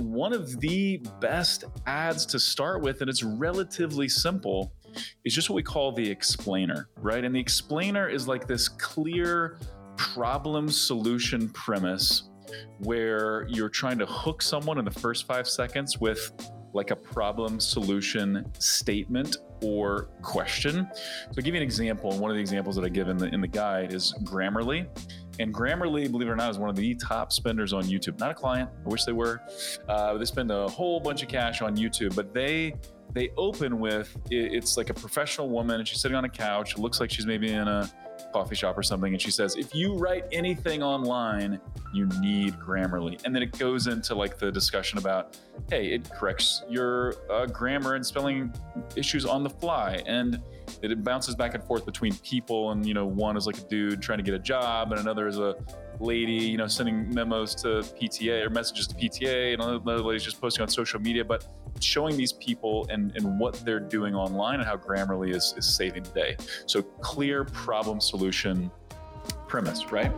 one of the best ads to start with, and it's relatively simple, is just what we call the explainer, right? And the explainer is like this clear problem solution premise where you're trying to hook someone in the first five seconds with like a problem solution statement or question. So I'll give you an example. One of the examples that I give in the in the guide is Grammarly. And Grammarly, believe it or not, is one of the top spenders on YouTube. Not a client. I wish they were. Uh, they spend a whole bunch of cash on YouTube, but they they open with it's like a professional woman and she's sitting on a couch. It looks like she's maybe in a coffee shop or something, and she says, "If you write anything online, you need Grammarly." And then it goes into like the discussion about, hey, it corrects your uh, grammar and spelling issues on the fly, and it bounces back and forth between people. And you know, one is like a dude trying to get a job, and another is a lady, you know, sending memos to PTA or messages to PTA, and another lady's just posting on social media, but showing these people and, and what they're doing online and how Grammarly is, is saving the day. So clear problem solution premise, right?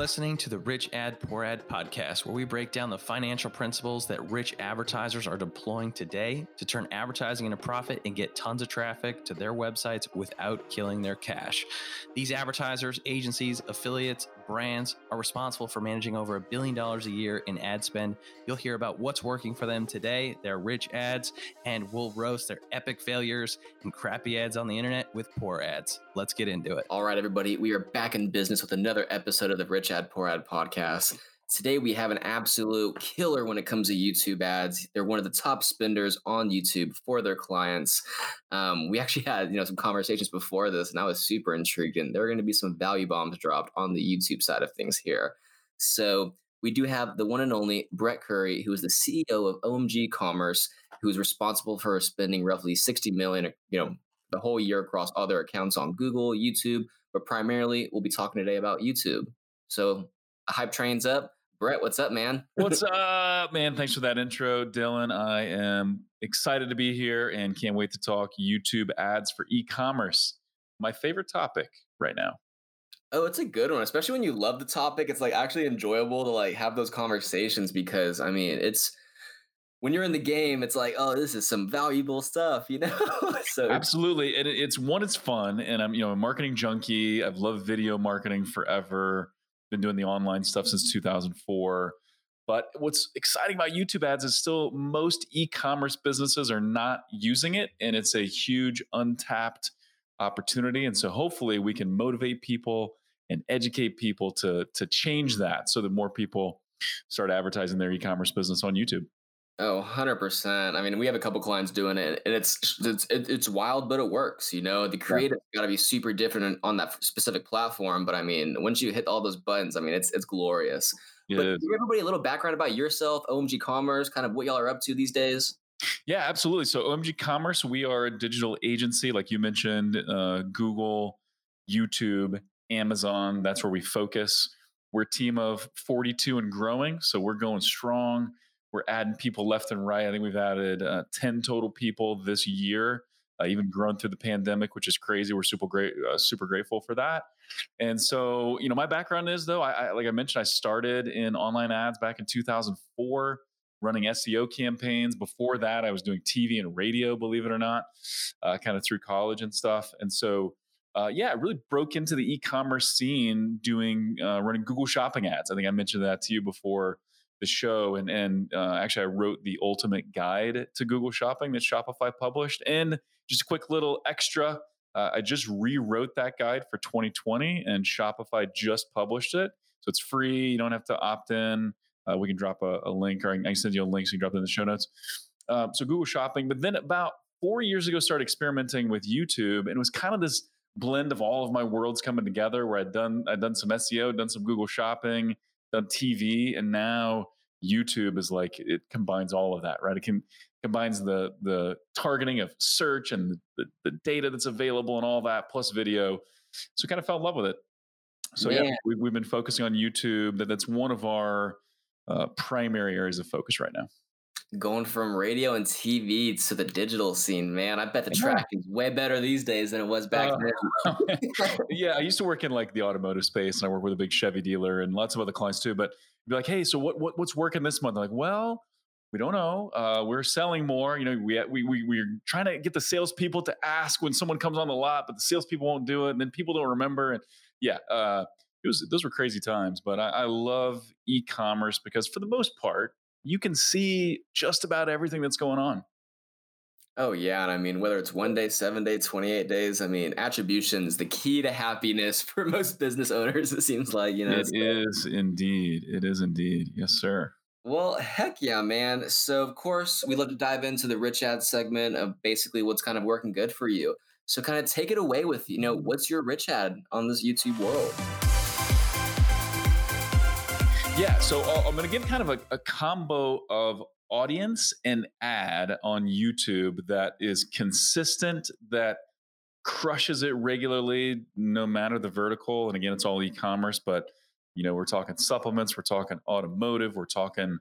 Listening to the Rich Ad Poor Ad podcast, where we break down the financial principles that rich advertisers are deploying today to turn advertising into profit and get tons of traffic to their websites without killing their cash. These advertisers, agencies, affiliates, brands are responsible for managing over a billion dollars a year in ad spend. You'll hear about what's working for them today, their rich ads, and we'll roast their epic failures and crappy ads on the internet with poor ads. Let's get into it. All right, everybody, we are back in business with another episode of the Rich Ad Poor Ad podcast. Today we have an absolute killer when it comes to YouTube ads. They're one of the top spenders on YouTube for their clients. Um, we actually had you know some conversations before this, and I was super intrigued. And there are going to be some value bombs dropped on the YouTube side of things here. So we do have the one and only Brett Curry, who is the CEO of OMG Commerce, who is responsible for spending roughly 60 million, you know, the whole year across all their accounts on Google, YouTube, but primarily we'll be talking today about YouTube. So hype trains up. Brett, what's up, man? what's up, man? Thanks for that intro, Dylan. I am excited to be here and can't wait to talk YouTube ads for e commerce. My favorite topic right now. Oh, it's a good one, especially when you love the topic. It's like actually enjoyable to like have those conversations because I mean, it's when you're in the game, it's like, oh, this is some valuable stuff, you know. so absolutely, and it's one, it's fun, and I'm you know a marketing junkie. I've loved video marketing forever been doing the online stuff since 2004. But what's exciting about YouTube ads is still most e commerce businesses are not using it, and it's a huge untapped opportunity. And so hopefully we can motivate people and educate people to, to change that so that more people start advertising their e commerce business on YouTube. Oh, 100%. I mean, we have a couple clients doing it and it's it's it's wild but it works, you know. The creative got to be super different on that specific platform, but I mean, once you hit all those buttons, I mean, it's it's glorious. It but give everybody a little background about yourself, OMG Commerce, kind of what y'all are up to these days. Yeah, absolutely. So OMG Commerce, we are a digital agency, like you mentioned, uh, Google, YouTube, Amazon. That's where we focus. We're a team of 42 and growing, so we're going strong we're adding people left and right. I think we've added uh, 10 total people this year, uh, even grown through the pandemic, which is crazy. We're super great, uh, super grateful for that. And so, you know, my background is though, I, I, like I mentioned, I started in online ads back in 2004, running SEO campaigns. Before that, I was doing TV and radio, believe it or not, uh, kind of through college and stuff. And so, uh, yeah, I really broke into the e-commerce scene doing uh, running Google Shopping ads. I think I mentioned that to you before the show and and uh, actually I wrote the ultimate guide to Google Shopping that Shopify published and just a quick little extra uh, I just rewrote that guide for 2020 and Shopify just published it so it's free you don't have to opt in uh, we can drop a, a, link or I can send you a link so you can drop it in the show notes. Um, so Google Shopping but then about four years ago started experimenting with YouTube and it was kind of this blend of all of my worlds coming together where I'd done I'd done some SEO done some Google Shopping done TV, and now YouTube is like it combines all of that, right? It can combines the the targeting of search and the, the data that's available and all that, plus video. So we kind of fell in love with it. So yeah, yeah we, we've been focusing on YouTube. That that's one of our uh, primary areas of focus right now. Going from radio and TV to the digital scene, man. I bet the track is way better these days than it was back uh, then. yeah, I used to work in like the automotive space, and I work with a big Chevy dealer and lots of other clients too. But be like, hey, so what, what what's working this month? I'm like, well, we don't know. Uh, we're selling more. You know, we, we, we, we're trying to get the salespeople to ask when someone comes on the lot, but the salespeople won't do it. And then people don't remember. And yeah, uh, it was, those were crazy times, but I, I love e-commerce because for the most part, you can see just about everything that's going on. Oh yeah, and I mean whether it's one day, seven days, twenty-eight days. I mean, attribution is the key to happiness for most business owners. It seems like you know. It so. is indeed. It is indeed. Yes, sir. Well, heck yeah, man. So of course we love to dive into the rich ad segment of basically what's kind of working good for you. So kind of take it away with you know mm. what's your rich ad on this YouTube world. Yeah, so uh, I'm going to give kind of a, a combo of audience and ad on YouTube that is consistent, that crushes it regularly, no matter the vertical. And again, it's all e-commerce, but you know, we're talking supplements, we're talking automotive, we're talking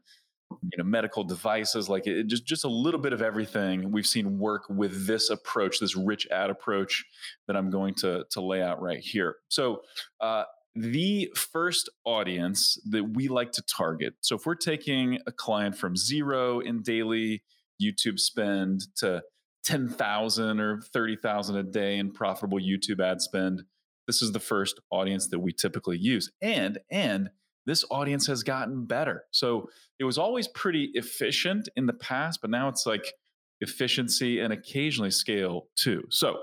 you know medical devices like it, just just a little bit of everything we've seen work with this approach this rich ad approach that i'm going to to lay out right here so uh, the first audience that we like to target. So if we're taking a client from zero in daily YouTube spend to 10,000 or 30,000 a day in profitable YouTube ad spend, this is the first audience that we typically use. And and this audience has gotten better. So it was always pretty efficient in the past, but now it's like efficiency and occasionally scale too. So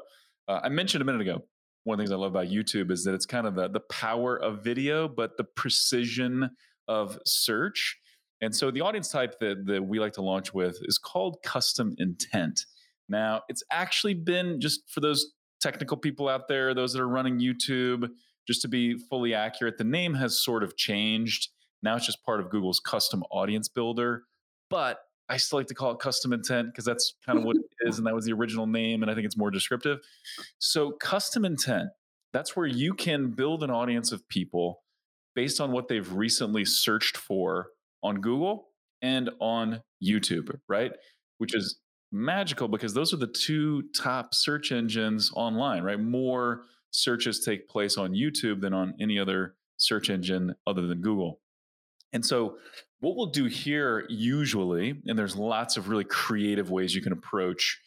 uh, I mentioned a minute ago one of the things I love about YouTube is that it's kind of the, the power of video, but the precision of search. And so the audience type that, that we like to launch with is called custom intent. Now, it's actually been just for those technical people out there, those that are running YouTube, just to be fully accurate, the name has sort of changed. Now it's just part of Google's custom audience builder. But I still like to call it custom intent because that's kind of what it is. And that was the original name. And I think it's more descriptive. So, custom intent, that's where you can build an audience of people based on what they've recently searched for on Google and on YouTube, right? Which is magical because those are the two top search engines online, right? More searches take place on YouTube than on any other search engine other than Google. And so what we'll do here usually, and there's lots of really creative ways you can approach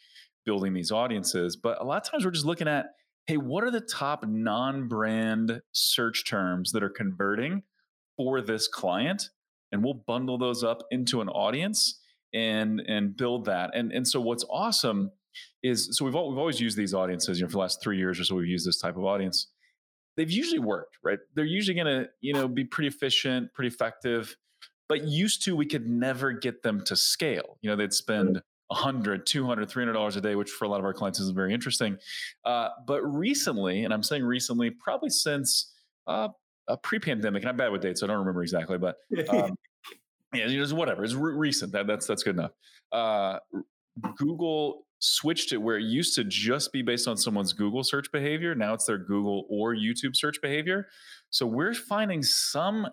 building these audiences, but a lot of times we're just looking at, hey, what are the top non-brand search terms that are converting for this client? And we'll bundle those up into an audience and and build that. And and so what's awesome is so we've all, we've always used these audiences, you know, for the last three years or so we've used this type of audience. They've usually worked, right? They're usually gonna, you know, be pretty efficient, pretty effective but used to, we could never get them to scale. You know, they'd spend 100 200 300 dollars a day which for a lot of our clients is very interesting. Uh, but recently and i'm saying recently probably since uh, a pre-pandemic and i'm bad with dates so i don't remember exactly but um, yeah it's whatever it's re- recent that, that's that's good enough. Uh, google switched it where it used to just be based on someone's google search behavior now it's their google or youtube search behavior. So we're finding some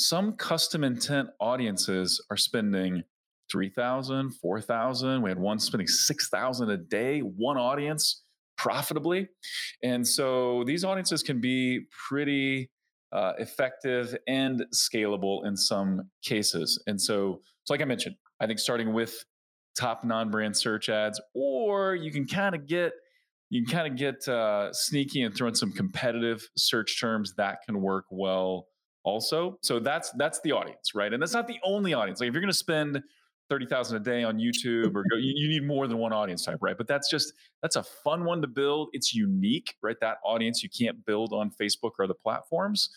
some custom intent audiences are spending 3000 4000 we had one spending 6000 a day one audience profitably. And so these audiences can be pretty uh, effective and scalable in some cases. And so, so like i mentioned i think starting with top non-brand search ads or you can kind of get you can kind of get uh, sneaky and throw in some competitive search terms that can work well also. So that's that's the audience, right? And that's not the only audience. Like if you're going to spend thirty thousand a day on YouTube, or go, you, you need more than one audience type, right? But that's just that's a fun one to build. It's unique, right? That audience you can't build on Facebook or other platforms,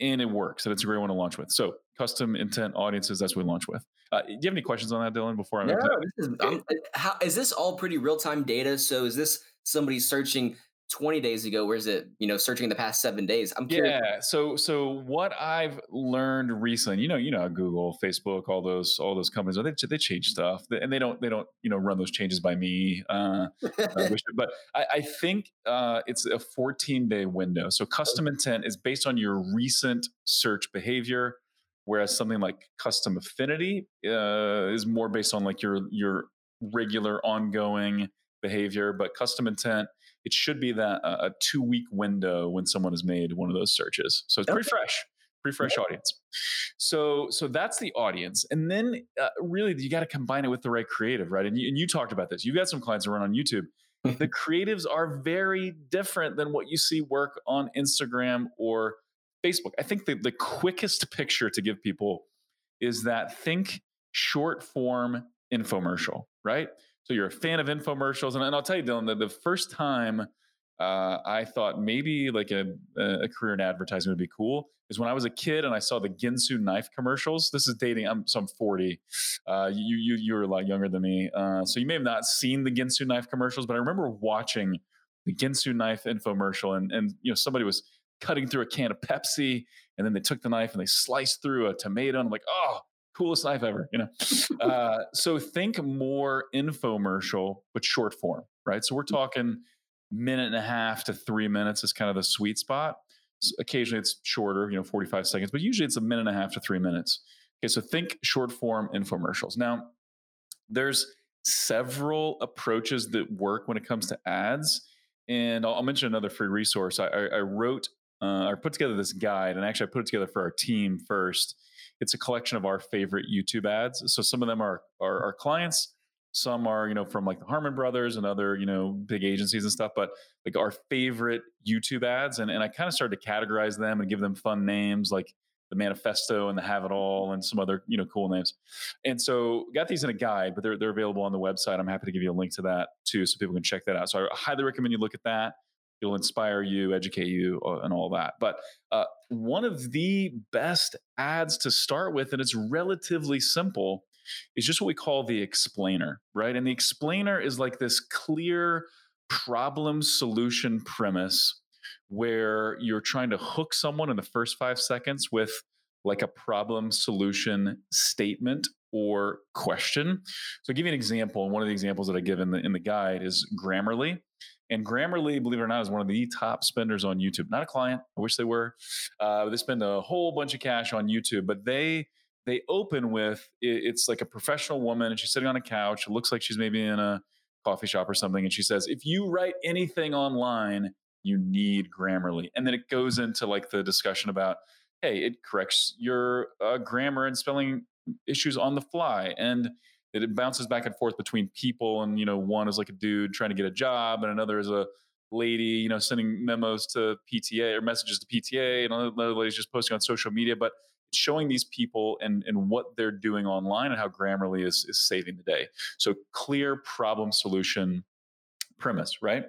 and it works. And it's a great one to launch with. So custom intent audiences, that's what we launch with. Uh, do you have any questions on that, Dylan? Before I yeah, this is, um, how, is this all pretty real time data? So is this somebody searching 20 days ago where's it you know searching the past seven days i'm curious. yeah so so what i've learned recently you know you know google facebook all those all those companies they, they change stuff and they don't they don't you know run those changes by me uh, but I, I think uh, it's a 14 day window so custom intent is based on your recent search behavior whereas something like custom affinity uh, is more based on like your your regular ongoing behavior but custom intent it should be that uh, a two week window when someone has made one of those searches. So it's pretty fresh pretty fresh audience. So so that's the audience. And then uh, really you got to combine it with the right creative right? And you, and you talked about this. You've got some clients that run on youtube. The creatives are very different than what you see work on instagram or facebook. I think the, the quickest picture to give people is that think short form infomercial right so you're a fan of infomercials and, and i'll tell you dylan that the first time uh, I thought maybe like a, a career in advertising would be cool. Is when I was a kid and I saw the Ginsu knife commercials. This is dating. I'm so I'm 40. Uh, you you you were a lot younger than me, uh, so you may have not seen the Ginsu knife commercials, but I remember watching the Ginsu knife infomercial, and and you know somebody was cutting through a can of Pepsi, and then they took the knife and they sliced through a tomato. And I'm like, oh, coolest knife ever, you know. uh, so think more infomercial, but short form, right? So we're talking minute and a half to three minutes is kind of the sweet spot. So occasionally it's shorter, you know, 45 seconds, but usually it's a minute and a half to three minutes. Okay, so think short form infomercials. Now, there's several approaches that work when it comes to ads. And I'll, I'll mention another free resource. I, I, I wrote, uh, I put together this guide, and actually I put it together for our team first. It's a collection of our favorite YouTube ads. So some of them are, are our clients, some are, you know, from like the Harmon Brothers and other, you know, big agencies and stuff, but like our favorite YouTube ads. And, and I kind of started to categorize them and give them fun names like the Manifesto and the Have It All and some other, you know, cool names. And so got these in a guide, but they're, they're available on the website. I'm happy to give you a link to that too, so people can check that out. So I highly recommend you look at that. It'll inspire you, educate you, and all that. But uh, one of the best ads to start with, and it's relatively simple, is just what we call the explainer, right? And the explainer is like this clear problem solution premise where you're trying to hook someone in the first five seconds with like a problem solution statement or question. So I'll give you an example. And one of the examples that I give in the in the guide is Grammarly. And Grammarly, believe it or not, is one of the top spenders on YouTube. Not a client. I wish they were. Uh, they spend a whole bunch of cash on YouTube, but they they open with it's like a professional woman and she's sitting on a couch. It looks like she's maybe in a coffee shop or something. And she says, if you write anything online, you need Grammarly. And then it goes into like the discussion about, hey, it corrects your uh, grammar and spelling issues on the fly. And it bounces back and forth between people. And, you know, one is like a dude trying to get a job and another is a lady, you know, sending memos to PTA or messages to PTA and another lady's just posting on social media. But it's showing these people and, and what they're doing online and how Grammarly is, is saving the day. So clear problem solution premise, right?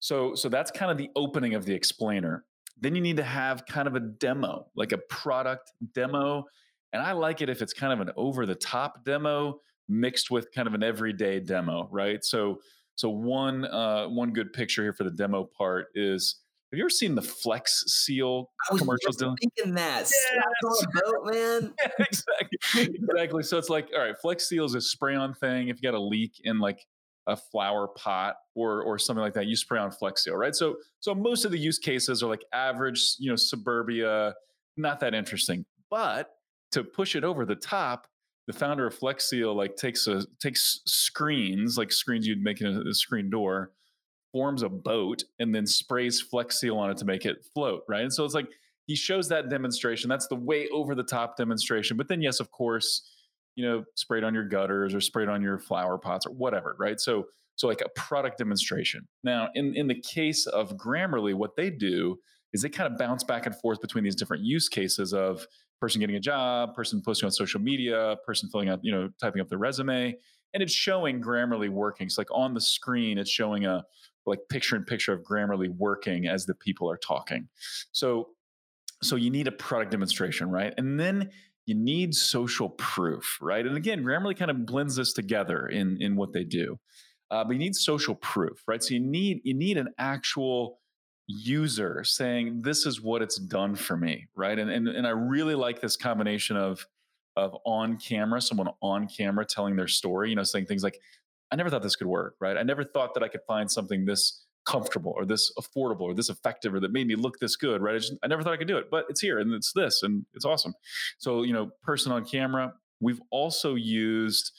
So so that's kind of the opening of the explainer. Then you need to have kind of a demo, like a product demo. And I like it if it's kind of an over the top demo mixed with kind of an everyday demo, right? So so one uh, one good picture here for the demo part is have you ever seen the Flex Seal commercials? I was thinking that. Yes. on a boat, man. yeah, exactly. exactly. So it's like, all right, Flex Seal is a spray-on thing. If you got a leak in like a flower pot or or something like that, you spray on Flex Seal, right? So so most of the use cases are like average, you know, suburbia, not that interesting. But to push it over the top, the founder of Flex Seal like takes a takes screens, like screens you'd make in a, a screen door forms a boat and then sprays Flex Seal on it to make it float, right? And so it's like he shows that demonstration. That's the way over the top demonstration. But then, yes, of course, you know, sprayed on your gutters or sprayed on your flower pots or whatever, right? So, so like a product demonstration. Now, in in the case of Grammarly, what they do is they kind of bounce back and forth between these different use cases of person getting a job, person posting on social media, person filling out, you know, typing up their resume, and it's showing Grammarly working. It's like on the screen, it's showing a like picture in picture of Grammarly working as the people are talking. So so you need a product demonstration, right? And then you need social proof, right? And again, Grammarly kind of blends this together in in what they do. Uh, but you need social proof, right? So you need you need an actual user saying this is what it's done for me, right? And and and I really like this combination of of on camera, someone on camera telling their story, you know, saying things like, I never thought this could work, right? I never thought that I could find something this comfortable or this affordable or this effective or that made me look this good, right? I, just, I never thought I could do it, but it's here and it's this and it's awesome. So, you know, person on camera. We've also used,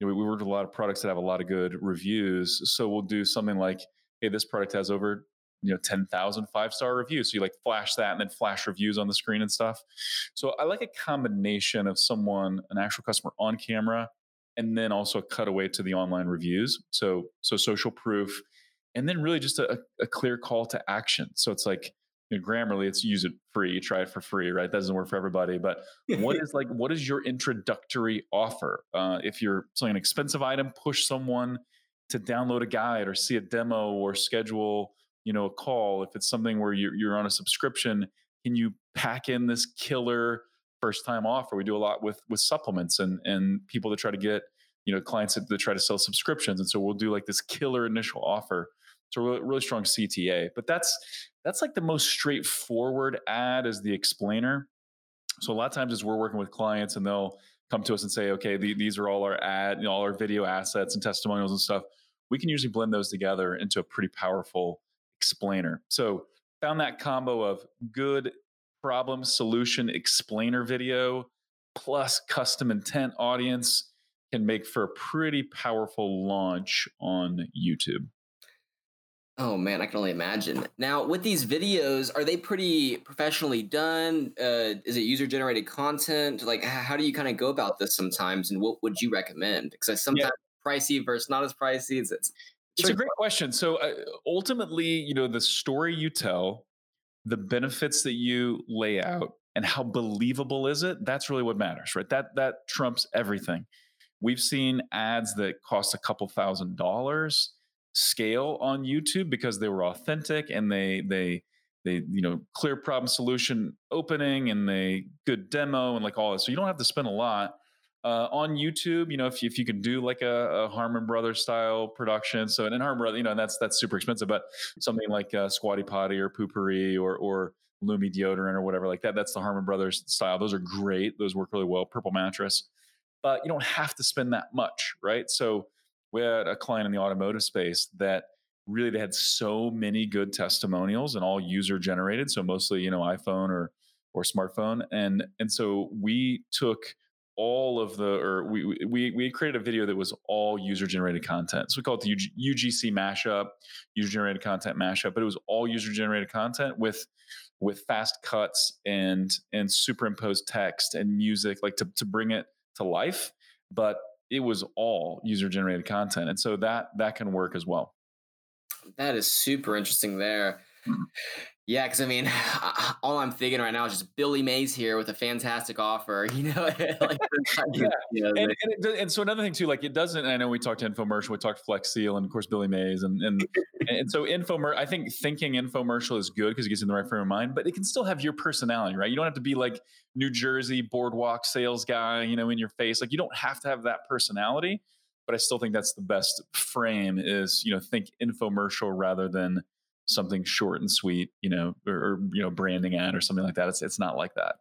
you know, we work with a lot of products that have a lot of good reviews. So we'll do something like, hey, this product has over you know 10,000 five star reviews. So you like flash that and then flash reviews on the screen and stuff. So I like a combination of someone, an actual customer on camera, and then also a cutaway to the online reviews. So so social proof, and then really just a, a clear call to action. So it's like you know, Grammarly, it's use it free, try it for free, right? That doesn't work for everybody. But what is like, what is your introductory offer? Uh, if you're selling an expensive item, push someone to download a guide or see a demo or schedule you know a call if it's something where you're, you're on a subscription can you pack in this killer first time offer? We do a lot with with supplements and and people that try to get you know clients that, that try to sell subscriptions. And so we'll do like this killer initial offer. So really, really strong cta but that's that's like the most straightforward ad as the explainer. So a lot of times as we're working with clients and they'll come to us and say okay the, these are all our ad you know, all our video assets and testimonials and stuff. We can usually blend those together into a pretty powerful explainer. So found that combo of good problem solution explainer video plus custom intent audience can make for a pretty powerful launch on YouTube. Oh man, I can only imagine. Now, with these videos, are they pretty professionally done? Uh, is it user generated content? Like, how do you kind of go about this sometimes? And what would you recommend? Because sometimes yeah. pricey versus not as pricey. It's, it's it's a great question. So uh, ultimately, you know, the story you tell, the benefits that you lay out, and how believable is it? That's really what matters, right? That that trumps everything. We've seen ads that cost a couple thousand dollars scale on YouTube because they were authentic and they they they you know clear problem solution opening and they good demo and like all this. So you don't have to spend a lot uh, on YouTube, you know, if you, if you can do like a, a Harmon Brothers style production, so and Harmon Brothers, you know, that's that's super expensive, but something like uh, Squatty Potty or Poo-Pourri or or Lumi deodorant or whatever like that, that's the Harmon Brothers style. Those are great. Those work really well. Purple mattress, but you don't have to spend that much, right? So we had a client in the automotive space that really they had so many good testimonials and all user generated, so mostly you know iPhone or or smartphone, and and so we took all of the or we we we created a video that was all user generated content. So we call it the UGC mashup, user generated content mashup, but it was all user generated content with with fast cuts and and superimposed text and music like to to bring it to life, but it was all user generated content. And so that that can work as well. That is super interesting there. Yeah, because I mean, all I'm thinking right now is just Billy Mays here with a fantastic offer. You know, like, yeah. You know, and, and, it, and, so another thing too, like it doesn't. I know we talked infomercial, we talked Flex Seal, and of course Billy Mays, and and and so infomercial. I think thinking infomercial is good because it gets in the right frame of mind, but it can still have your personality, right? You don't have to be like New Jersey boardwalk sales guy, you know, in your face. Like you don't have to have that personality, but I still think that's the best frame. Is you know think infomercial rather than something short and sweet, you know, or, or you know, branding ad or something like that. It's it's not like that.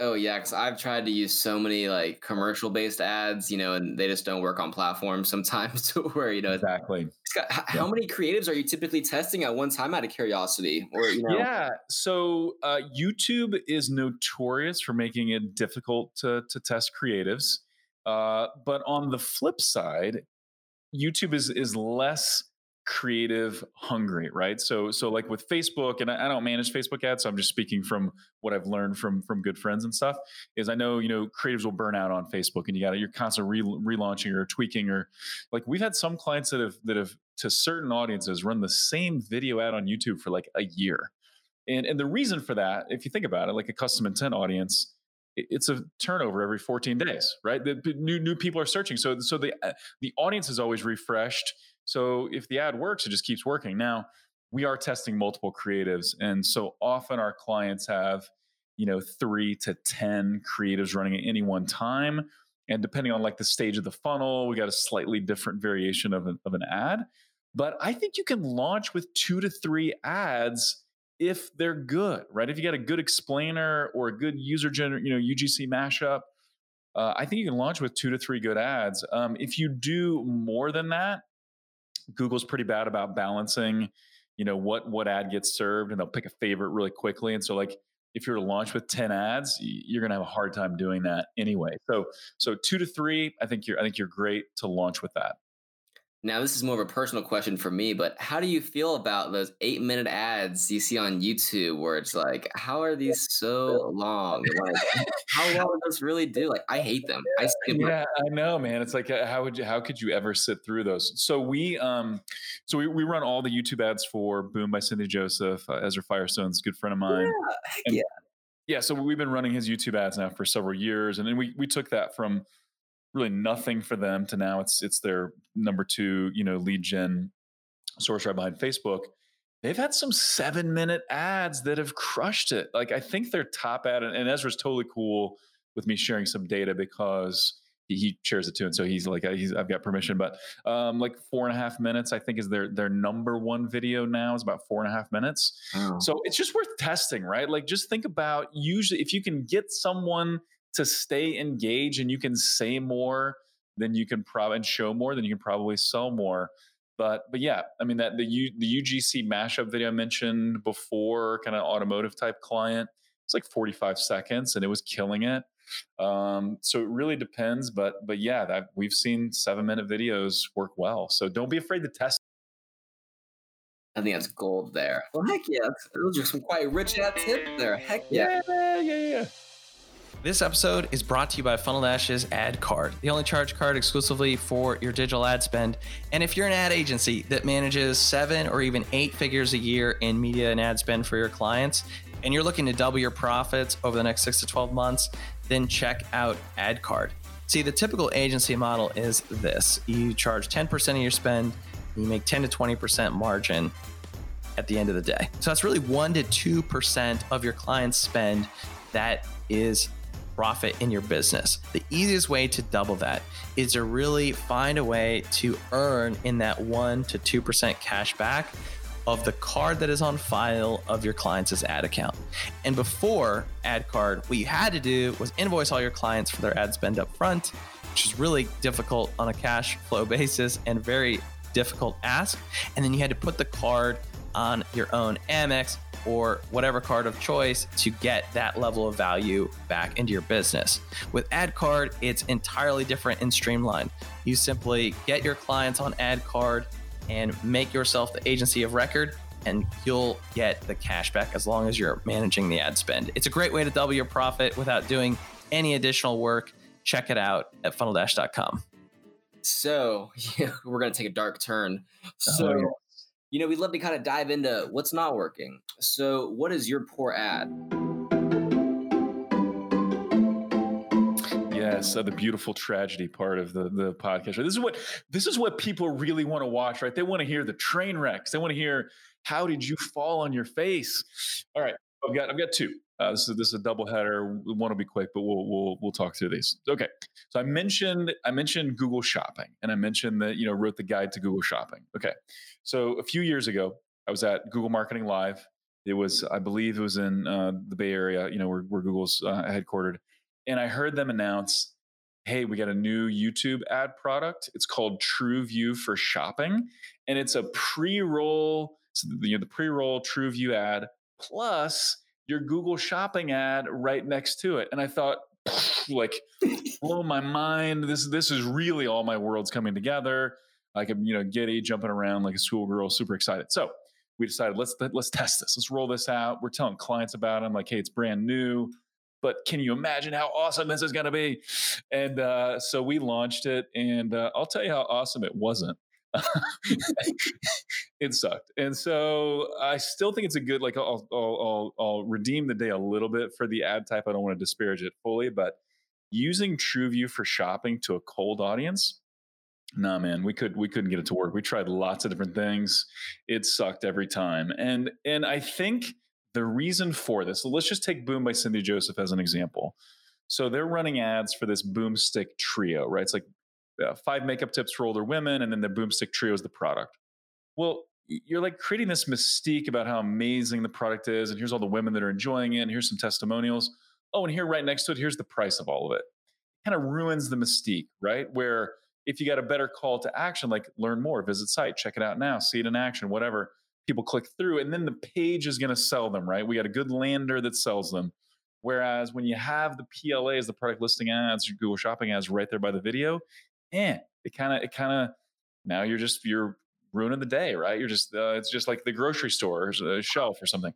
Oh yeah, because I've tried to use so many like commercial based ads, you know, and they just don't work on platforms sometimes. where you know exactly. Got, how many creatives are you typically testing at one time out of curiosity? Or you know? Yeah, so uh, YouTube is notorious for making it difficult to to test creatives, uh, but on the flip side, YouTube is is less creative hungry right? So so like with facebook and I, I, don't manage facebook ads so i'm just speaking from what i've learned from from good friends and stuff is i know you know creatives will burn out on facebook and you got you're constantly re- relaunching or tweaking or like we've had some clients that have that have to certain audiences run the same video ad on youtube for like a year. And and the reason for that if you think about it like a custom intent audience it's a turnover every 14 days right? The, new new people are searching. So so the uh, the audience is always refreshed so if the ad works, it just keeps working. Now, we are testing multiple creatives. And so often our clients have, you know, three to 10 creatives running at any one time. And depending on like the stage of the funnel, we got a slightly different variation of an, of an ad. But I think you can launch with two to three ads if they're good, right? If you got a good explainer or a good user gener, you know, UGC mashup, uh, I think you can launch with two to three good ads. Um, if you do more than that, Google's pretty bad about balancing you know what what ad gets served and they'll pick a favorite really quickly and so like if you're to launch with 10 ads you're going to have a hard time doing that anyway. So so 2 to 3 i think you're i think you're great to launch with that now, this is more of a personal question for me, but how do you feel about those eight minute ads you see on YouTube where it's like, how are these so long? Like, how long does this really do? Like, I hate them. I skip Yeah, I know, man. It's like, uh, how would you, how could you ever sit through those? So we, um, so we, we run all the YouTube ads for Boom by Cindy Joseph. Uh, Ezra Firestone's a good friend of mine. Yeah, yeah. yeah so we've been running his youtube ads now for several years and then we, we took that from really nothing for them to now it's it's their number two you know lead gen source right behind facebook they've had some seven minute ads that have crushed it like i think their top ad and, and ezra's totally cool with me sharing some data because he, he shares it too and so he's like he's, i've got permission but um, like four and a half minutes i think is their their number one video now is about four and a half minutes Oh. so it's just worth testing, right? Like just think about usually if you can get someone to stay engaged and you can say more, then you can probably and show more, then you can probably sell more. But but yeah, I mean that the U, the UGC mashup video I mentioned before, kind of automotive type client, it's like 45 seconds and it was killing it. Um, so it really depends, but but yeah, that we've seen seven minute videos work well. So don't be afraid to test. I think that's gold there. Well, heck yeah. Those are some quite rich ad tips there. Heck yeah. Yeah, yeah, yeah. This episode is brought to you by Funnel Dash's Ad Card, the only charge card exclusively for your digital ad spend. And if you're an ad agency that manages seven or even eight figures a year in media and ad spend for your clients, and you're looking to double your profits over the next six to 12 months, then check out Ad Card. See, the typical agency model is this you charge 10% of your spend, you make 10 to 20% margin at the end of the day. So that's really 1 to 2% of your client's spend that is profit in your business. The easiest way to double that is to really find a way to earn in that 1 to 2% cash back of the card that is on file of your client's ad account. And before ad card, what you had to do was invoice all your clients for their ad spend up front, which is really difficult on a cash flow basis and very difficult ask. And then you had to put the card on your own Amex or whatever card of choice to get that level of value back into your business. With Ad Card, it's entirely different and streamlined. You simply get your clients on Ad Card and make yourself the agency of record and you'll get the cash back as long as you're managing the ad spend. It's a great way to double your profit without doing any additional work. Check it out at funneldash.com. So yeah, we're gonna take a dark turn. Oh, so yeah. You know, we'd love to kind of dive into what's not working. So what is your poor ad? Yes, uh, the beautiful tragedy part of the the podcast. This is what this is what people really want to watch, right? They want to hear the train wrecks. They want to hear how did you fall on your face. All right, I've got I've got two. Uh, this is this is a double header. One will be quick, but we'll we'll we'll talk through these. Okay, so I mentioned I mentioned Google Shopping, and I mentioned that you know wrote the guide to Google Shopping. Okay, so a few years ago, I was at Google Marketing Live. It was I believe it was in uh, the Bay Area, you know, where, where Google's uh, headquartered and I heard them announce, "Hey, we got a new YouTube ad product. It's called TrueView for Shopping, and it's a pre-roll, so the, you know, the pre-roll TrueView ad plus your Google Shopping ad right next to it." And I thought, like, blow my mind. This this is really all my worlds coming together. Like I'm, you know, giddy, jumping around like a schoolgirl, super excited. So we decided let's let's test this. Let's roll this out. We're telling clients about it. I'm like, hey, it's brand new but can you imagine how awesome this is going to be? And uh, so we launched it, and uh, I'll tell you how awesome it wasn't. it sucked, and so I still think it's a good. Like I'll, I'll I'll I'll redeem the day a little bit for the ad type. I don't want to disparage it fully, but using TrueView for shopping to a cold audience. Nah, man, we could we couldn't get it to work. We tried lots of different things. It sucked every time, and and I think the reason for this, so let's just take Boom by Cindy Joseph as an example. So they're running ads for this Boomstick Trio, right? It's like uh, five makeup tips for older women, and then the Boomstick Trio is the product. Well, you're like creating this mystique about how amazing the product is, and here's all the women that are enjoying it, and here's some testimonials. Oh, and here right next to it, here's the price of all of it. Kind of ruins the mystique, right? Where if you got a better call to action, like learn more, visit site, check it out now, see it in action, whatever people click through, and then the page is going to sell them, right? We got a good lander that sells them. Whereas when you have the PLAs, the product listing ads, your Google Shopping ads right there by the video, eh, it kind of, it kind of, now you're just, you're ruining the day, right? You're just, uh, it's just like the grocery store a shelf or something.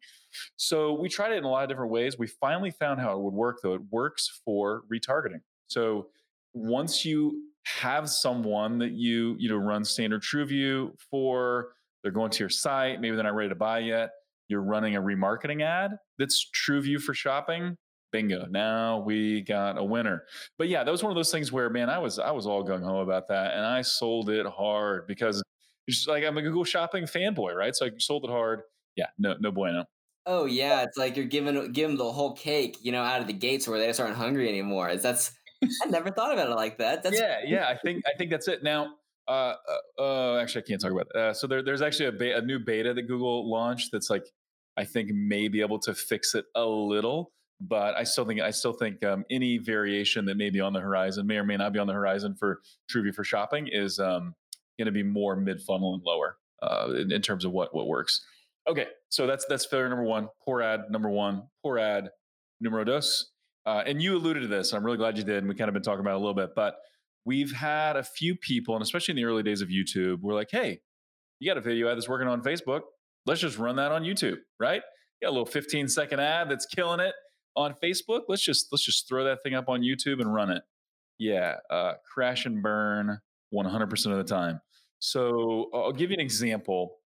So we tried it in a lot of different ways. We finally found how it would work, though. It works for retargeting. So once you have someone that you, you know, run standard TrueView for, they're going to your site, maybe they're not ready to buy yet you're running a remarketing ad that's TrueView for shopping, bingo. Now we got a winner. But yeah, that was one of those things where, man, I was I was all gung ho about that, and I sold it hard because it's like I'm a Google Shopping fanboy, right? So I sold it hard. Yeah, no, no bueno. Oh yeah, it's like you're giving giving the whole cake, you know, out of the gates where they just aren't hungry anymore. Is That's I never thought about it like that. That's yeah, yeah. I think I think that's it. Now uh, uh, uh, actually, I can't talk about it. Uh, so there, there's actually a, be- a new beta that Google launched that's like I think may be able to fix it a little. But I still think I still think um, any variation that may be on the horizon, may or may not be on the horizon for TrueView for shopping, is um, going to be more mid funnel and lower uh, in, in, terms of what what works. Okay, so that's that's failure number one. Poor ad number one. Poor ad numero dos. Uh, and you alluded to this. I'm really glad you did. And we kind of been talking about it a little bit, but we've had a few people, and especially in the early days of YouTube, we're like, hey, you got a video ad that's working on Facebook let's just run that on YouTube, right? You got a little 15 second ad that's killing it on Facebook. Let's just let's just throw that thing up on YouTube and run it. Yeah, uh, crash and burn 100% of the time. So I'll give you an example.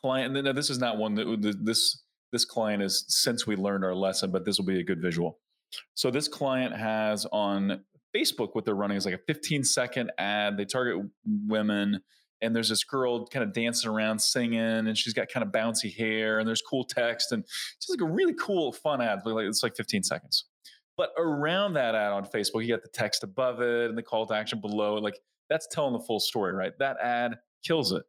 Client, and this is not one that this this client is since we learned our lesson, but this will be a good visual. So this client has on Facebook what they're running is like a 15 second ad. They target women and there's this girl kind of dancing around singing and she's got kind of bouncy hair and there's cool text and it's just like a really cool fun ad like it's like 15 seconds. But around that ad on facebook you got the text above it and the call to action below like that's telling the full story right? That ad kills it.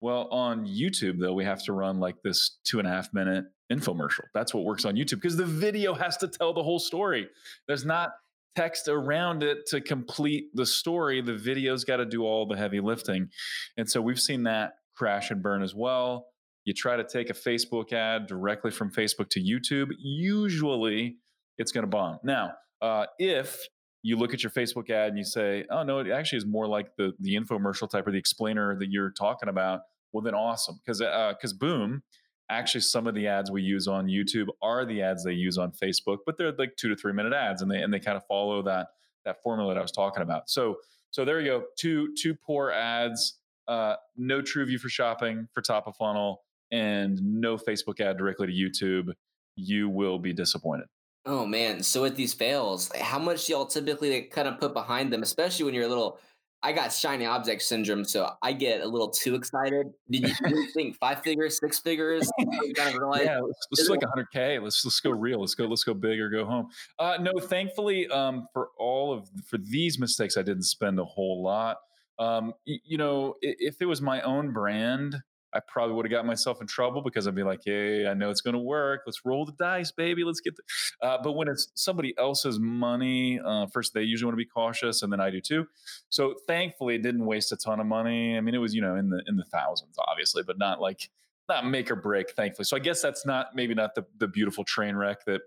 Well on youtube though we have to run like this two and a half minute infomercial. That's what works on youtube because the video has to tell the whole story. There's not text around it to complete the story. The video's got to do all the heavy lifting. And so we've seen that crash and burn as well. You try to take a Facebook ad directly from Facebook to YouTube, usually it's going to bomb. Now, uh, if you look at your Facebook ad and you say, oh, no, it actually is more like the, the infomercial type or the explainer that you're talking about, well, then awesome. Because uh, boom, actually some of the ads we use on YouTube are the ads they use on Facebook, but they're like two to three minute ads, and they and they kind of follow that that formula that I was talking about. So so there you go, two two poor ads, uh, no TrueView for shopping for top of funnel, and no Facebook ad directly to YouTube. You will be disappointed. Oh man! So with these fails, how much y'all typically kind of put behind them, especially when you're a little I got shiny object syndrome, so I get a little too excited. Did you, think five figures, six figures? kind of realize, yeah, let's, let's like 100k. Let's let's go real. Let's go let's go big or go home. Uh, no, thankfully, um, for all of for these mistakes, I didn't spend a whole lot. Um, you, you know, if it was my own brand, I probably would have got myself in trouble because I'd be like, "Hey, I know it's going to work. Let's roll the dice, baby. Let's get." The... Uh, but when it's somebody else's money, uh, first they usually want to be cautious, and then I do too. So thankfully, it didn't waste a ton of money. I mean, it was you know in the in the thousands, obviously, but not like not make or break. Thankfully, so I guess that's not maybe not the the beautiful train wreck that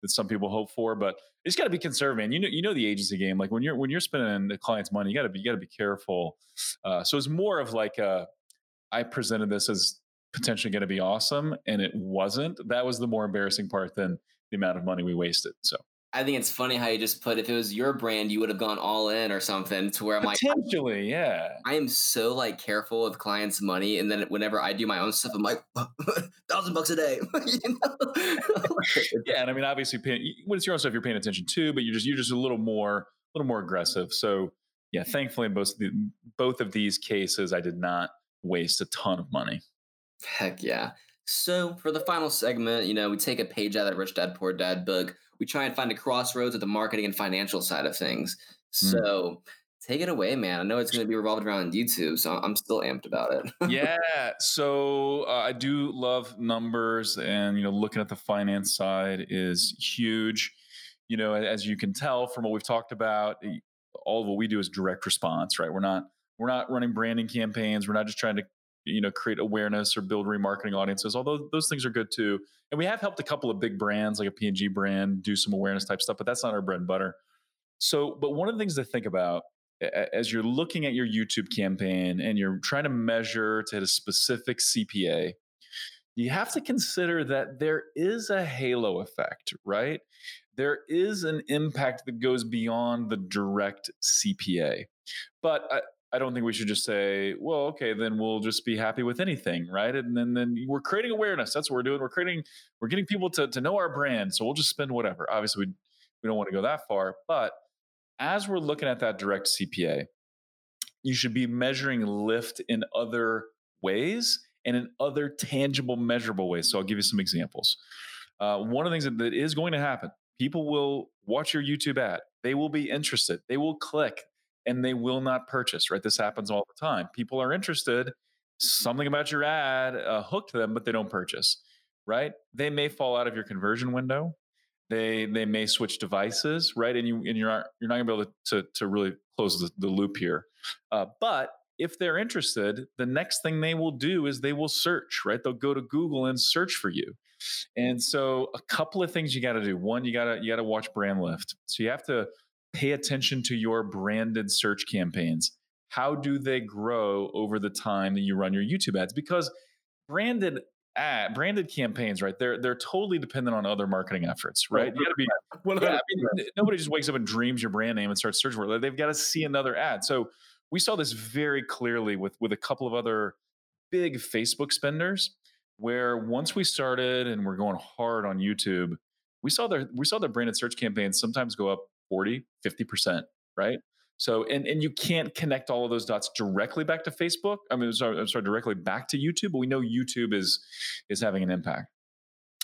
that some people hope for, but it's got to be conservative. You know, you know the agency game. Like when you're when you're spending the client's money, you got to be you got to be careful. Uh, so it's more of like a I presented this as potentially going to be awesome and it wasn't. That was the more embarrassing part than the amount of money we wasted. So I think it's funny how you just put if it was your brand, you would have gone all in or something to where I'm like potentially, yeah. I am so like careful with clients' money, and then whenever I do my own stuff, I'm like thousand bucks a day. yeah, and I mean, obviously, paying, when it's your own stuff, you're paying attention too, but you're just you're just a little more a little more aggressive. So yeah, thankfully, in both the, both of these cases, I did not waste a ton of money. Heck yeah. So for the final segment, you know, we take a page out of that Rich Dad Poor Dad book. We try and find a crossroads of the marketing and financial side of things. Hmm. So mm. take it away, man. I know it's going to be revolved around YouTube, so I'm still amped about it. yeah. So uh, I do love numbers, and you know, looking at the finance side is huge. You know, as you can tell from what we've talked about, all of what we do is direct response, right? We're not we're not running branding campaigns. We're not just trying to you know create awareness or build remarketing audiences although those things are good too. And we have helped a couple of big brands like a P&G brand do some awareness type stuff but that's not our bread and butter. So but one of the things to think about as you're looking at your youtube campaign and you're trying to measure to hit a specific cpa you have to consider that there is a halo effect right? There is an impact that goes beyond the direct cpa but uh, I, don't think we should just say, well, okay, then we'll just be happy with anything, right? And then then we're creating awareness. That's what we're doing. We're creating, we're getting people to to know our brand. So we'll just spend whatever. Obviously, we we don't want to go that far. But as we're looking at that direct CPA, you should be measuring lift in other ways and in other tangible, measurable ways. So I'll give you some examples. Uh, one of the things that, that is going to happen people will watch your YouTube ad, they will be interested, they will click, and they will not purchase, right? This happens all the time. People are interested, something about your ad uh, hooked them, but they don't purchase, right? They may fall out of your conversion window. They they may switch devices, right? And you and you're not, you're not gonna be able to to, to really close the, the loop here. Uh, but if they're interested, the next thing they will do is they will search, right? They'll go to Google and search for you. And so a couple of things you got to do. One, you got to you got to watch brand lift. So you have to pay attention to your branded search campaigns. How do they grow over the time that you run your YouTube ads? Because branded ad, branded campaigns, right? They're they're totally dependent on other marketing efforts, right? You got to be. Yeah, I mean, nobody just wakes up and dreams your brand name and starts searching for it. They've got to see another ad. So we saw this very clearly with with a couple of other big Facebook spenders, where once we started and we're going hard on YouTube, we saw their we saw their branded search campaigns sometimes go up 40, 50%, right? So, and, and you can't connect all of those dots directly back to Facebook. I mean, sorry, I'm sorry, directly back to YouTube, but we know YouTube is is having an impact.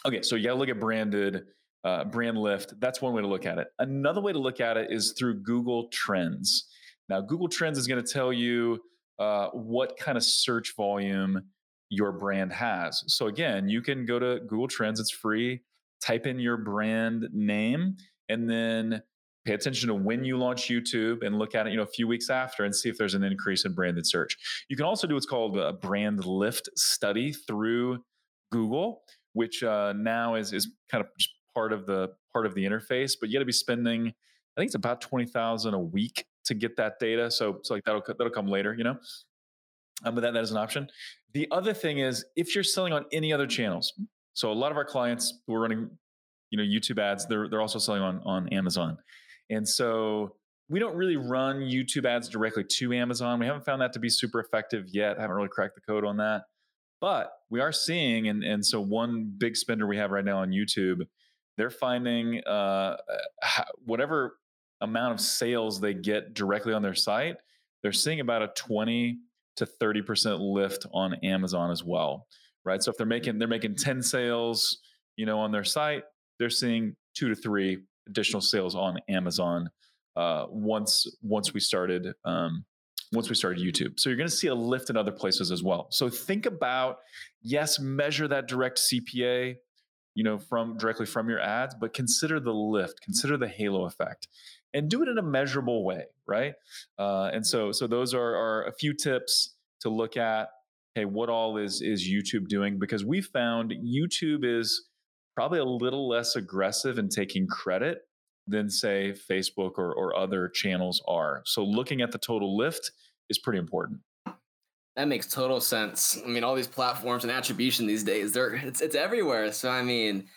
Okay, so you got to look at branded uh, brand lift. That's one way to look at it. Another way to look at it is through Google Trends. Now, Google Trends is going to tell you uh, what kind of search volume your brand has. So again, you can go to Google Trends. It's free. Type in your brand name, and then pay attention to when you launch YouTube and look at it, you know, a few weeks after and see if there's an increase in branded search. You can also do what's called a brand lift study through Google, which uh, now is is kind of just part of the part of the interface. But you got to be spending, I think it's about twenty thousand a week to get that data. So, so like that'll that'll come later, you know. Um, but that, that is an option. The other thing is if you're selling on any other channels. So a lot of our clients who are running, you know, YouTube ads, they're they're also selling on on Amazon. And so we don't really run YouTube ads directly to Amazon. We haven't found that to be super effective yet. I haven't really cracked the code on that. But we are seeing, and, and so one big spender we have right now on YouTube, they're finding uh, whatever amount of sales they get directly on their site, they're seeing about a 20 to 30% lift on Amazon as well. Right. So if they're making they're making 10 sales, you know, on their site, they're seeing two to three additional sales on Amazon uh, once once we started um, once we started YouTube. So you're going to see a lift in other places as well. So think about yes, measure that direct CPA, you know, from directly from your ads, but consider the lift, consider the halo effect, and do it in a measurable way, right? Uh, and so so those are, are a few tips to look at. Hey, what all is is YouTube doing? Because we found YouTube is probably a little less aggressive in taking credit than say Facebook or, or other channels are. So looking at the total lift is pretty important. That makes total sense. I mean, all these platforms and attribution these days, they're it's it's everywhere. So I mean,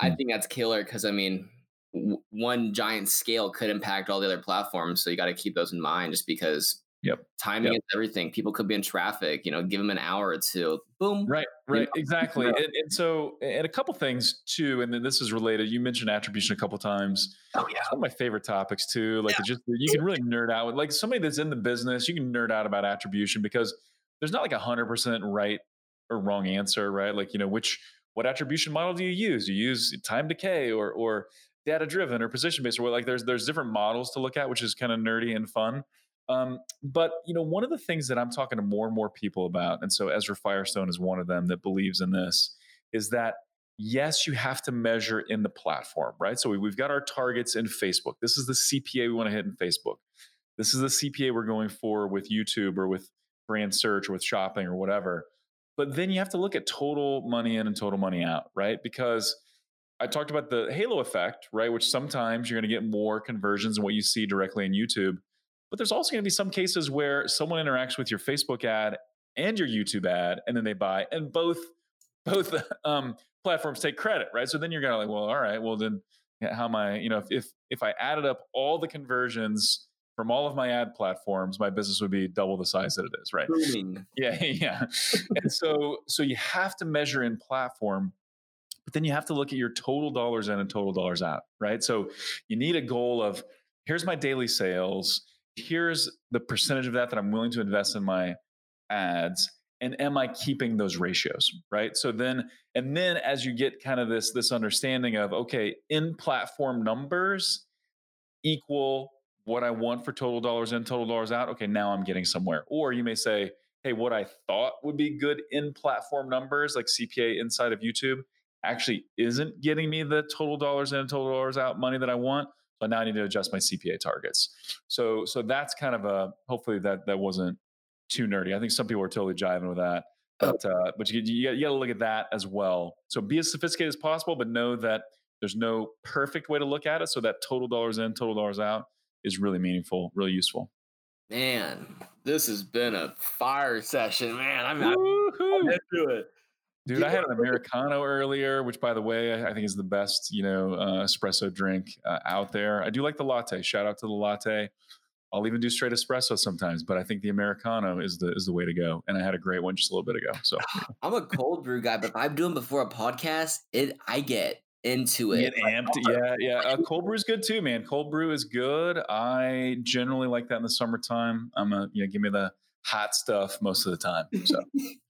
I hmm. think that's killer because I mean, w- one giant scale could impact all the other platforms. So you got to keep those in mind, just because Yep. Timing yep. is everything. People could be in traffic, you know, give them an hour or two. Boom. Right, right, you know? exactly. and, and, so, and a couple things too, and then this is related. You mentioned attribution a couple times. Oh yeah, it's one of my favorite topics too. Like yeah. just you can really nerd out with like somebody that's in the business. You can nerd out about attribution because there's not like a hundred percent right or wrong answer, right? Like you know which what attribution model do you use? Do You use time decay or or data driven or position based or what? Like there's there's different models to look at, which is kind of nerdy and fun. Um, but you know, one of the things that I'm talking to more and more people about, and so Ezra Firestone is one of them that believes in this, is that yes, you have to measure in the platform, right? So we, have got our targets in Facebook. This is the CPA we want to hit in Facebook. This is the CPA we're going for with YouTube or with brand search or with shopping or whatever. But then you have to look at total money in and total money out, right? Because I talked about the halo effect, right? Which sometimes you're going to get more conversions than what you see directly in YouTube. But there's also going to be some cases where someone interacts with your Facebook ad and your YouTube ad, and then they buy, and both both um, platforms take credit, right? So then you're going to like, well, all right, well then, how am I? You know, if if if I added up all the conversions from all of my ad platforms, my business would be double the size that it is, right? Booming. Yeah, yeah. and so so you have to measure in platform, but then you have to look at your total dollars in and total dollars out, right? So you need a goal of here's my daily sales, here's the percentage of that that I'm willing to invest in my ads, and am I keeping those ratios, right? So then and then as you get kind of this this understanding of okay, in platform numbers equal what I want for total dollars in, total dollars out. Okay, now I'm getting somewhere. Or you may say, hey, what I thought would be good in platform numbers like CPA inside of YouTube actually isn't getting me the total dollars in, total dollars out money that I want. So now I need to adjust my CPA targets. So so that's kind of a hopefully that that wasn't too nerdy. I think some people are totally jiving with that. Oh. But uh, but you, you, you got to look at that as well. So be as sophisticated as possible, but know that there's no perfect way to look at it. So that total dollars in, total dollars out is really meaningful, really useful. Man, this has been a fire session, man. I'm, I'm into it. Dude, I had an Americano earlier, which, by the way, I think is the best, you know, uh, espresso drink uh, out there. I do like the latte. Shout out to the latte. I'll even do straight espresso sometimes, but I think the Americano is the is the way to go. And I had a great one just a little bit ago. So I'm a cold brew guy, but if I'm doing before a podcast, it I get into it. Get amped. Yeah, yeah. Uh, cold brew is good too, man. Cold brew is good. I generally like that in the summertime. I'm a, you know, give me the hot stuff most of the time. So.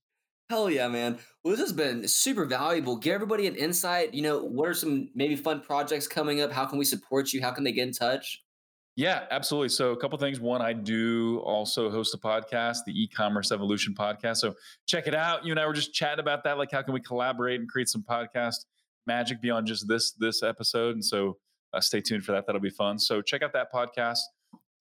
Hell yeah, man. Well, this has been super valuable. Give everybody an insight. You know, what are some maybe fun projects coming up? How can we support you? How can they get in touch? Yeah, absolutely. So, a couple things. One, I do also host a podcast, the e-commerce evolution podcast. So, check it out. You and I were just chatting about that. Like, how can we collaborate and create some podcast magic beyond just this this episode. And so uh, stay tuned for that. That'll be fun. So check out that podcast.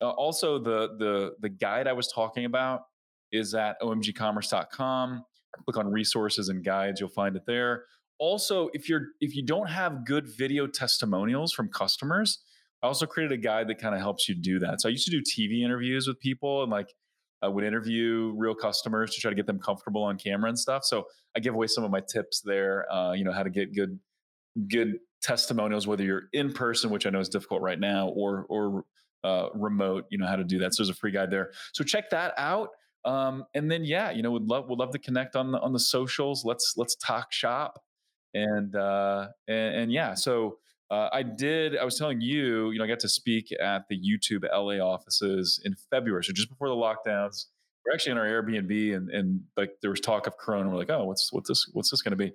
Uh, also, the the the guide I was talking about is at omgcommerce.com. Click on resources and guides. You'll find it there. Also, if you're if you don't have good video testimonials from customers, I also created a guide that kind of helps you do that. So I used to do TV interviews with people and like I would interview real customers to try to get them comfortable on camera and stuff. So I give away some of my tips there. Uh, you know how to get good good testimonials, whether you're in person, which I know is difficult right now, or or uh, remote. You know how to do that. So there's a free guide there. So check that out. Um, and then yeah, you know, would love would love to connect on the on the socials. Let's let's talk shop. And uh, and, and yeah, so uh, I did. I was telling you, you know, I got to speak at the YouTube LA offices in February, so just before the lockdowns we're actually in our Airbnb and, and like there was talk of Corona. We're like, oh, what's what's this what's this going to be?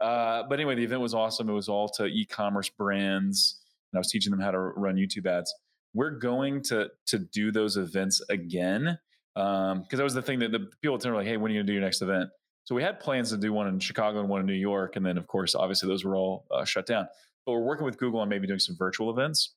Uh, but anyway, the event was awesome. It was all to e-commerce brands, and I was teaching them how to run YouTube ads. We're going to to do those events again because um, that was the thing that the people me like, hey, when are you going to do your next event? So we had plans to do one in Chicago and one in New York, and then of course, obviously, those were all uh, shut down. But we're working with Google on maybe doing some virtual events.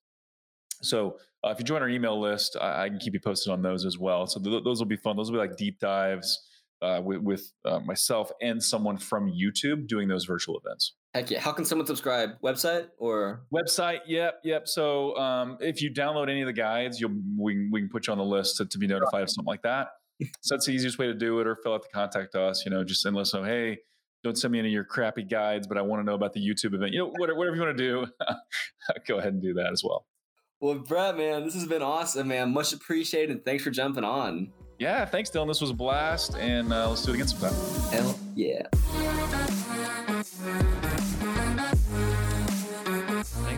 So uh, if you join our email list, I, I, can keep you posted on those as well. So th- those will be fun. Those will be like deep dives uh, with, with uh, myself and someone from YouTube doing those virtual events. Heck yeah! How can someone subscribe? Website or website? Yep, yep. So um, if you download any of the guides, you'll we, we can put you on the list to, to be notified of something like that. so that's the easiest way to do it, or fill out the contact us. You know, just send us. So hey, don't send me any of your crappy guides, but I want to know about the YouTube event. You know, whatever, whatever you want to do, go ahead and do that as well. Well, Brett, man, this has been awesome, man. Much appreciated. And thanks for jumping on. Yeah, thanks, Dylan. This was a blast. And uh, let's do it again sometime. Hell yeah.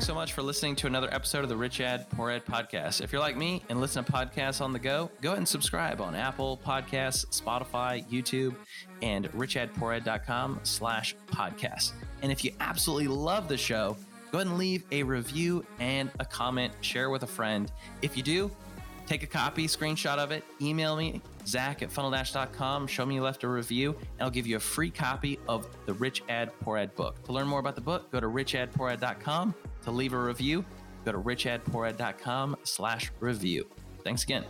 Thanks so much for listening to another episode of the Rich Ad Poor Ad podcast. If you're like me and listen to podcasts on the go, go ahead and subscribe on Apple Podcasts, Spotify, YouTube, and richadpoorad.com slash podcast. And if you absolutely love the show, go ahead and leave a review and a comment, share with a friend. If you do, take a copy, screenshot of it, email me, zach at funneldash.com, show me you left a review, and I'll give you a free copy of the Rich Ad Poor Ad book. To learn more about the book, go to richadpoorad.com. To leave a review, go to richadpoorad.com slash review. Thanks again.